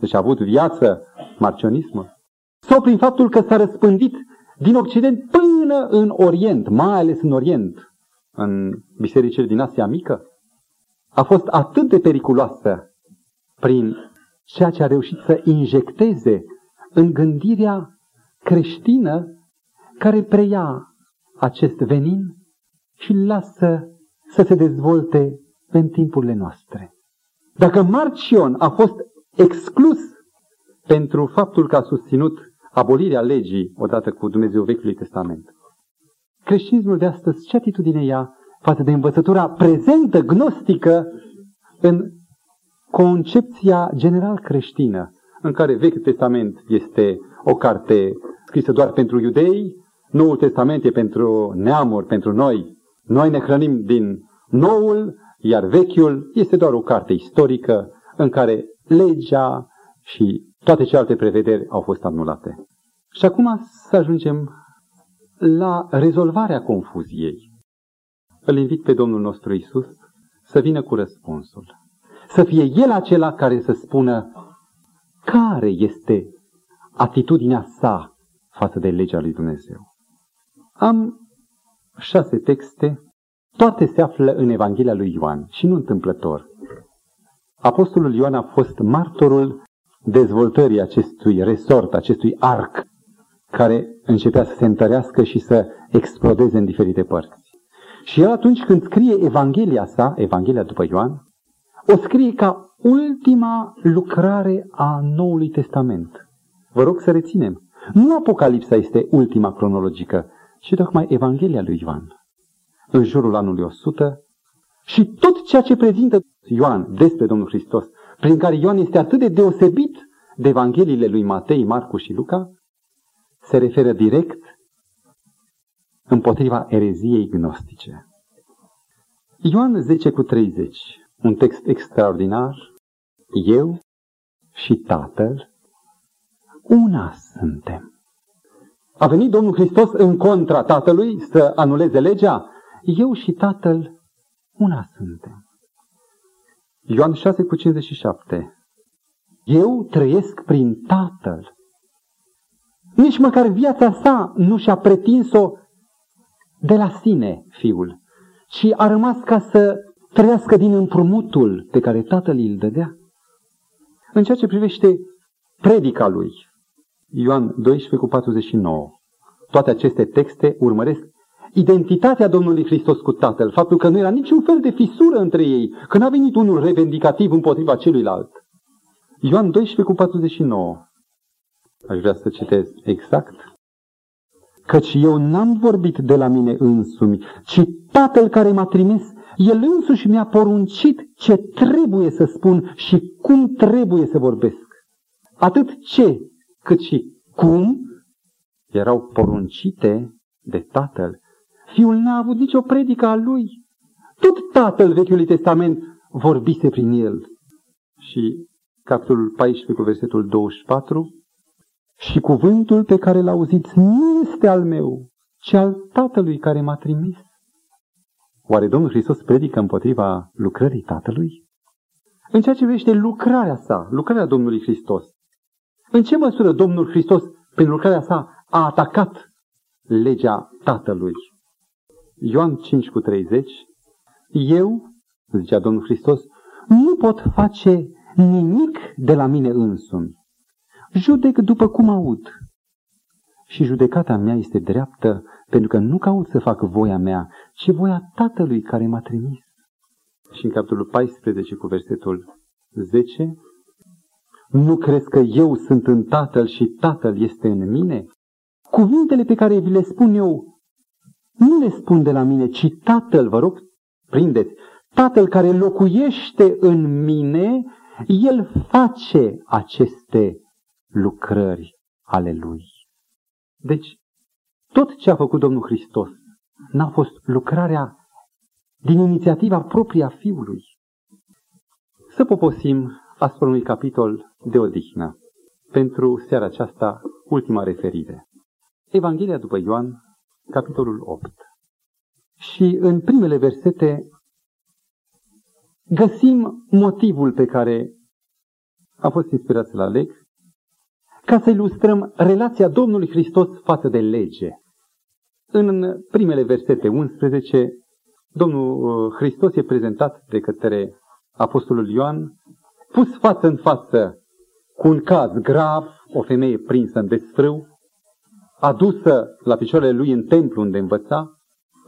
deci a avut viață marcionismul, sau prin faptul că s-a răspândit din Occident până în Orient, mai ales în Orient, în bisericile din Asia Mică, a fost atât de periculoasă prin ceea ce a reușit să injecteze în gândirea creștină care preia acest venin și îl lasă să se dezvolte în timpurile noastre. Dacă Marcion a fost exclus pentru faptul că a susținut abolirea legii odată cu Dumnezeu Vechiului Testament, creștinismul de astăzi ce atitudine ia față de învățătura prezentă gnostică în concepția general creștină în care Vechiul Testament este o carte scrisă doar pentru iudei, Noul Testament e pentru neamuri, pentru noi. Noi ne hrănim din Noul, iar Vechiul este doar o carte istorică în care legea și toate celelalte prevederi au fost anulate. Și acum să ajungem la rezolvarea confuziei. Îl invit pe Domnul nostru Isus să vină cu răspunsul. Să fie El acela care să spună care este atitudinea sa față de legea lui Dumnezeu. Am șase texte, toate se află în Evanghelia lui Ioan și nu întâmplător. Apostolul Ioan a fost martorul dezvoltării acestui resort, acestui arc, care începea să se întărească și să explodeze în diferite părți. Și el atunci când scrie Evanghelia sa, Evanghelia după Ioan, o scrie ca ultima lucrare a Noului Testament. Vă rog să reținem. Nu Apocalipsa este ultima cronologică, ci tocmai Evanghelia lui Ioan. În jurul anului 100 și tot ceea ce prezintă Ioan despre Domnul Hristos, prin care Ioan este atât de deosebit de Evangheliile lui Matei, Marcu și Luca, se referă direct împotriva ereziei gnostice. Ioan 10 cu 30, un text extraordinar, eu și Tatăl, una suntem. A venit Domnul Hristos în contra Tatălui să anuleze legea? Eu și Tatăl una suntem. Ioan 6 cu 57. Eu trăiesc prin Tatăl. Nici măcar viața sa nu și-a pretins-o de la sine, fiul, ci a rămas ca să trăiască din împrumutul pe care tatăl îl dădea. În ceea ce privește predica lui, Ioan 12 cu 49, toate aceste texte urmăresc identitatea Domnului Hristos cu Tatăl, faptul că nu era niciun fel de fisură între ei, că n-a venit unul revendicativ împotriva celuilalt. Ioan 12 cu 49. Aș vrea să citez exact. Căci eu n-am vorbit de la mine însumi, ci Tatăl care m-a trimis, El însuși mi-a poruncit ce trebuie să spun și cum trebuie să vorbesc. Atât ce, cât și cum erau poruncite de Tatăl. Fiul n-a avut nicio predică a lui. Tot Tatăl Vechiului Testament vorbise prin el. Și capitolul 14 cu versetul 24, și cuvântul pe care l-auziți nu este al meu, ci al Tatălui care m-a trimis. Oare Domnul Hristos predică împotriva lucrării Tatălui? În ceea ce privește lucrarea sa, lucrarea Domnului Hristos, în ce măsură Domnul Hristos, prin lucrarea sa, a atacat legea Tatălui? Ioan 5 cu 30, eu, zicea Domnul Hristos, nu pot face nimic de la mine însumi. Judec după cum aud. Și judecata mea este dreaptă, pentru că nu caut să fac voia mea, ci voia Tatălui care m-a trimis. Și în capitolul 14 cu versetul 10, nu crezi că eu sunt în Tatăl și Tatăl este în mine? Cuvintele pe care vi le spun eu, nu le spun de la mine, ci Tatăl, vă rog, prindeți, Tatăl care locuiește în mine, El face aceste lucrări ale Lui. Deci, tot ce a făcut Domnul Hristos n-a fost lucrarea din inițiativa proprie a Fiului. Să poposim asupra unui capitol de odihnă. Pentru seara aceasta, ultima referire. Evanghelia după Ioan, capitolul 8. Și în primele versete găsim motivul pe care a fost inspirat să-l aleg, ca să ilustrăm relația Domnului Hristos față de lege. În primele versete 11, Domnul uh, Hristos e prezentat de către Apostolul Ioan, pus față în față cu un caz grav, o femeie prinsă în desfrâu, adusă la picioarele lui în templu unde învăța,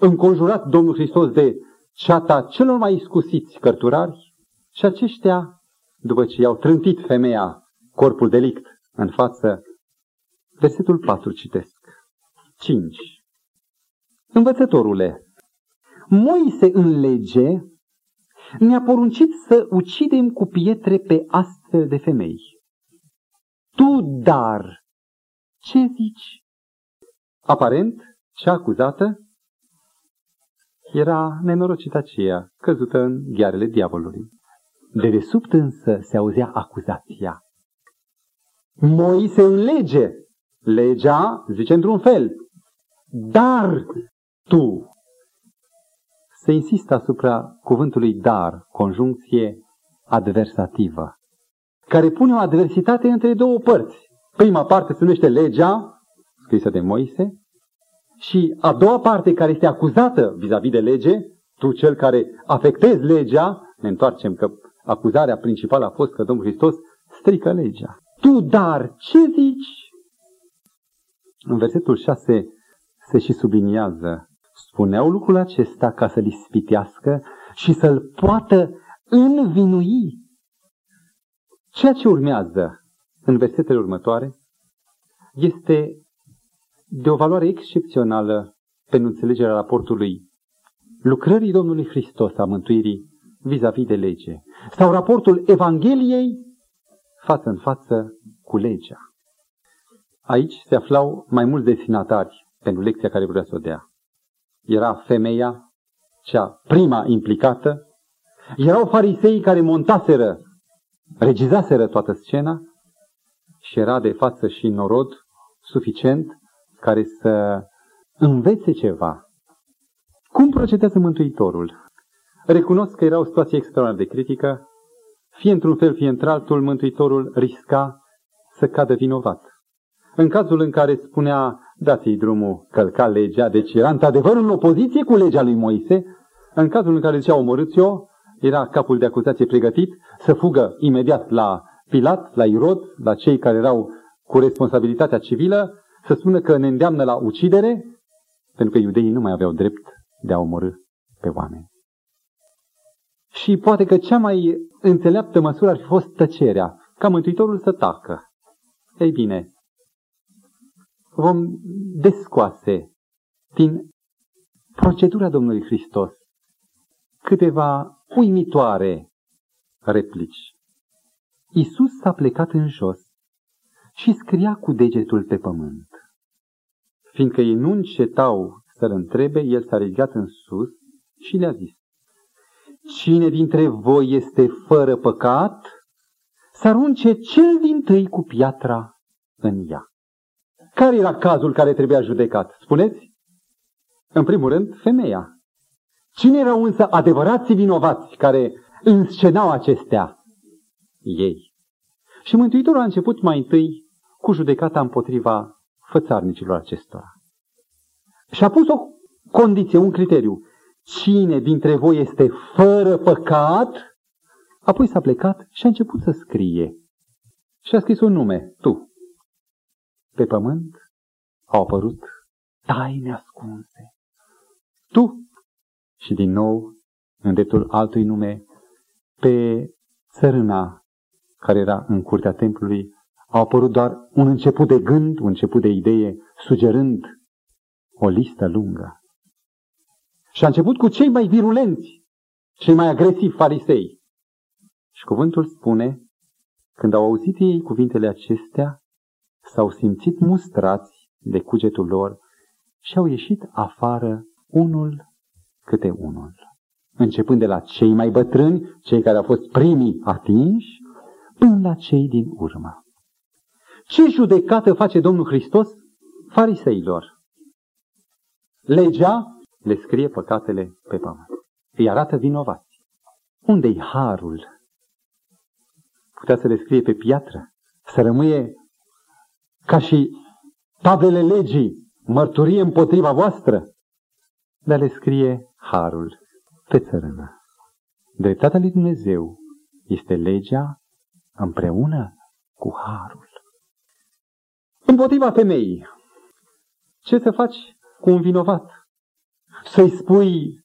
înconjurat Domnul Hristos de ceata celor mai iscusiți cărturari și aceștia, după ce i-au trântit femeia corpul delict în față, versetul 4 citesc. 5. Învățătorule, Moise în lege ne-a poruncit să ucidem cu pietre pe astfel de femei. Tu, dar, ce zici? Aparent, cea acuzată era nenorocită aceea, căzută în ghearele diavolului. De desubt însă se auzea acuzația. Moise în lege. Legea zice într-un fel. Dar tu. Se insistă asupra cuvântului dar, conjuncție adversativă, care pune o adversitate între două părți. Prima parte se numește legea, scrisă de Moise, și a doua parte care este acuzată vis-a-vis de lege, tu cel care afectezi legea, ne întoarcem că acuzarea principală a fost că Domnul Hristos strică legea. Tu, dar, ce zici? În versetul 6 se și subliniază. Spuneau lucrul acesta ca să-l ispitească și să-l poată învinui. Ceea ce urmează în versetele următoare este de o valoare excepțională pentru înțelegerea raportului lucrării Domnului Hristos a mântuirii vis-a-vis de lege, sau raportul Evangheliei față în față cu legea. Aici se aflau mai mulți destinatari pentru lecția care vrea să o dea. Era femeia, cea prima implicată, erau farisei care montaseră, regizaseră toată scena și era de față și norod suficient care să învețe ceva. Cum procedează Mântuitorul? Recunosc că era o situație extraordinar de critică. Fie într-un fel, fie într-altul, Mântuitorul risca să cadă vinovat. În cazul în care spunea, dați-i drumul, călca legea, deci era într-adevăr în opoziție cu legea lui Moise, în cazul în care zicea omorâți-o, era capul de acuzație pregătit să fugă imediat la Pilat, la Irod, la cei care erau cu responsabilitatea civilă, să spună că ne îndeamnă la ucidere, pentru că iudeii nu mai aveau drept de a omorâ pe oameni. Și poate că cea mai înțeleaptă măsură ar fi fost tăcerea, ca Mântuitorul să tacă. Ei bine, vom descoase din procedura Domnului Hristos câteva uimitoare replici. Isus s-a plecat în jos și scria cu degetul pe pământ. Fiindcă ei nu încetau să-l întrebe, el s-a ridicat în sus și le-a zis, Cine dintre voi este fără păcat, să arunce cel din tâi cu piatra în ea. Care era cazul care trebuia judecat? Spuneți? În primul rând, femeia. Cine erau însă adevărații vinovați care înscenau acestea? Ei. Și Mântuitorul a început mai întâi cu judecata împotriva fățarnicilor acestora. Și a pus o condiție, un criteriu. Cine dintre voi este fără păcat? Apoi s-a plecat și a început să scrie. Și a scris un nume, tu. Pe pământ au apărut taine ascunse. Tu. Și din nou, în dreptul altui nume, pe țărâna care era în curtea templului, au apărut doar un început de gând, un început de idee, sugerând o listă lungă. Și a început cu cei mai virulenți, cei mai agresivi farisei. Și cuvântul spune, când au auzit ei cuvintele acestea, s-au simțit mustrați de cugetul lor și au ieșit afară unul câte unul. Începând de la cei mai bătrâni, cei care au fost primii atinși, până la cei din urmă. Ce judecată face Domnul Hristos fariseilor? Legea le scrie păcatele pe pământ. Îi arată vinovați. Unde-i harul? Putea să le scrie pe piatră, să rămâie ca și tablele legii, mărturie împotriva voastră, dar le scrie harul pe țărână. Dreptatea lui Dumnezeu este legea împreună cu harul. Împotriva femeii, ce să faci cu un vinovat? Să-i spui,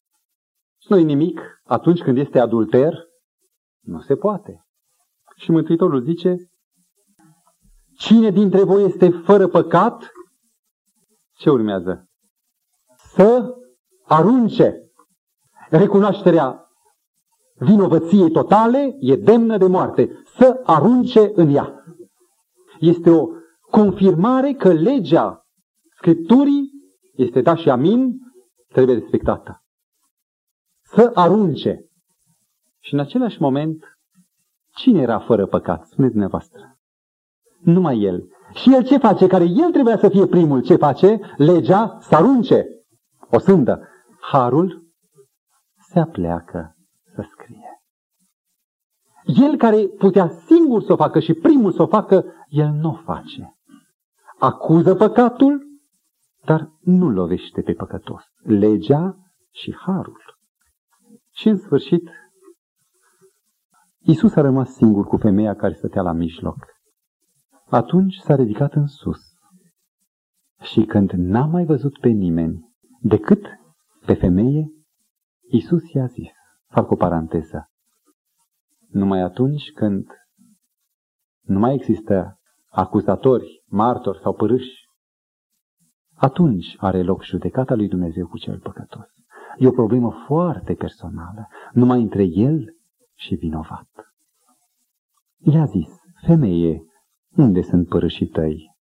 nu-i nimic atunci când este adulter? Nu se poate. Și Mântuitorul zice, cine dintre voi este fără păcat? Ce urmează? Să arunce. Recunoașterea vinovăției totale e demnă de moarte. Să arunce în ea. Este o confirmare că legea Scripturii este da și amin, trebuie respectată. Să arunce. Și în același moment, cine era fără păcat? Spuneți dumneavoastră. Numai el. Și el ce face? Care el trebuia să fie primul. Ce face? Legea să arunce. O sândă. Harul se apleacă să scrie. El care putea singur să o facă și primul să o facă, el nu o face. Acuză păcatul, dar nu lovește pe păcătos. Legea și harul. Și în sfârșit, Isus a rămas singur cu femeia care stătea la mijloc. Atunci s-a ridicat în sus. Și când n-a mai văzut pe nimeni decât pe femeie, Isus i-a zis, fac o paranteză, numai atunci când nu mai există acuzatori, martori sau părâși, atunci are loc judecata lui Dumnezeu cu cel păcătos. E o problemă foarte personală, numai între el și vinovat. I-a zis, femeie, unde sunt părâșii tăi?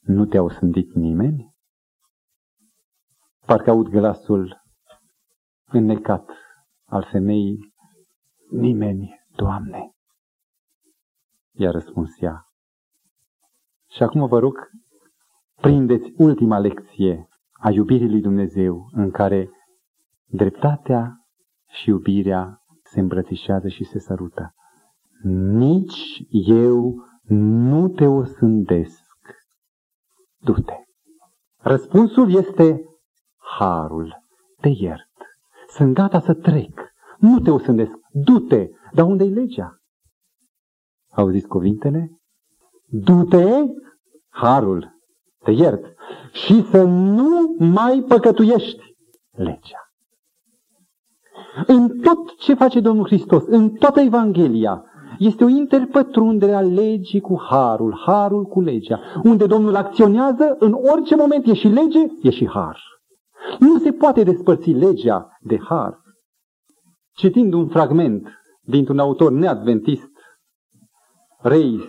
Nu te-au sândit nimeni? Parcă aud glasul înnecat al femeii, nimeni, Doamne. I-a răspuns ea. Și acum vă rog, prindeți ultima lecție a iubirii lui Dumnezeu, în care dreptatea și iubirea se îmbrățișează și se sărută. Nici eu nu te osândesc. Du-te. Răspunsul este harul. Te iert. Sunt gata să trec. Nu te osândesc. Du-te. Dar unde-i legea? Auziți cuvintele? Du-te, harul, te iert, și să nu mai păcătuiești legea. În tot ce face Domnul Hristos, în toată Evanghelia, este o interpătrundere a legii cu harul, harul cu legea. Unde Domnul acționează, în orice moment e și lege, e și har. Nu se poate despărți legea de har. Citind un fragment dintr-un autor neadventist, Ray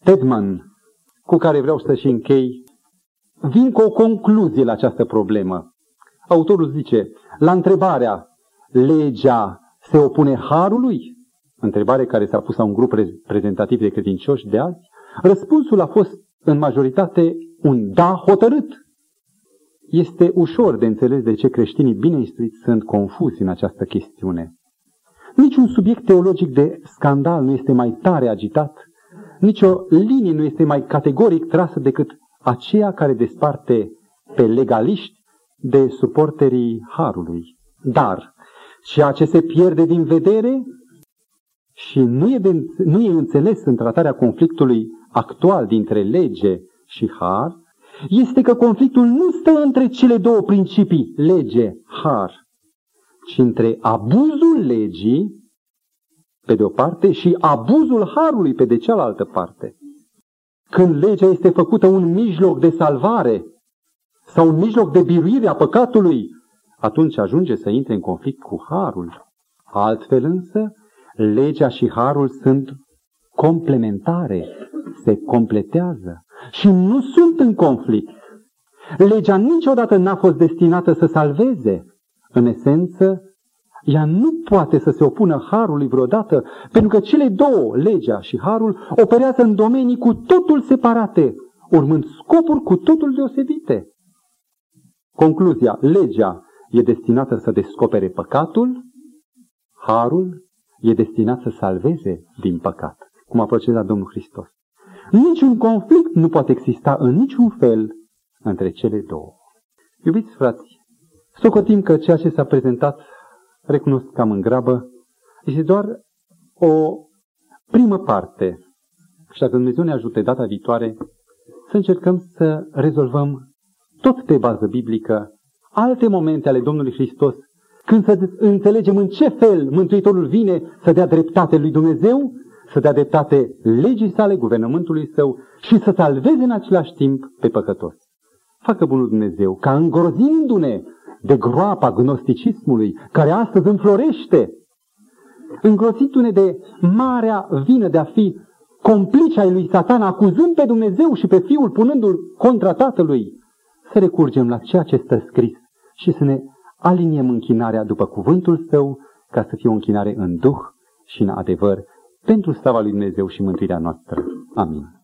Stedman, cu care vreau să și închei, vin cu o concluzie la această problemă. Autorul zice, la întrebarea, legea se opune harului? Întrebare care s-a pus la un grup reprezentativ de credincioși de azi. Răspunsul a fost în majoritate un da hotărât. Este ușor de înțeles de ce creștinii bine instruiți sunt confuzi în această chestiune. Niciun subiect teologic de scandal nu este mai tare agitat, nicio linie nu este mai categoric trasă decât aceea care desparte pe legaliști de suporterii harului. Dar ceea ce se pierde din vedere și nu e, de, nu e înțeles în tratarea conflictului actual dintre lege și har, este că conflictul nu stă între cele două principii, lege, har, ci între abuzul legii, pe de o parte, și abuzul harului pe de cealaltă parte. Când legea este făcută un mijloc de salvare sau un mijloc de biruire a păcatului, atunci ajunge să intre în conflict cu harul. Altfel însă, legea și harul sunt complementare, se completează și nu sunt în conflict. Legea niciodată n-a fost destinată să salveze. În esență, ea nu poate să se opună harului vreodată, pentru că cele două, legea și harul, operează în domenii cu totul separate, urmând scopuri cu totul deosebite. Concluzia, legea e destinată să descopere păcatul, harul e destinat să salveze din păcat, cum a procedat Domnul Hristos. Niciun conflict nu poate exista în niciun fel între cele două. Iubiți frați, socotim că ceea ce s-a prezentat, recunosc cam în grabă, este doar o primă parte. Și dacă Dumnezeu ne ajute data viitoare, să încercăm să rezolvăm tot pe bază biblică alte momente ale Domnului Hristos, când să înțelegem în ce fel Mântuitorul vine să dea dreptate lui Dumnezeu, să dea dreptate legii sale, guvernământului său și să salveze în același timp pe păcătos. Facă bunul Dumnezeu ca îngrozindu-ne de groapa gnosticismului, care astăzi înflorește, îngrozindu-ne de marea vină de a fi complice ai lui Satan, acuzând pe Dumnezeu și pe Fiul, punându-l contra Tatălui, să recurgem la ceea ce stă scris și să ne aliniem închinarea după cuvântul său, ca să fie o închinare în duh și în adevăr, pentru slava lui Dumnezeu și mântuirea noastră. Amin.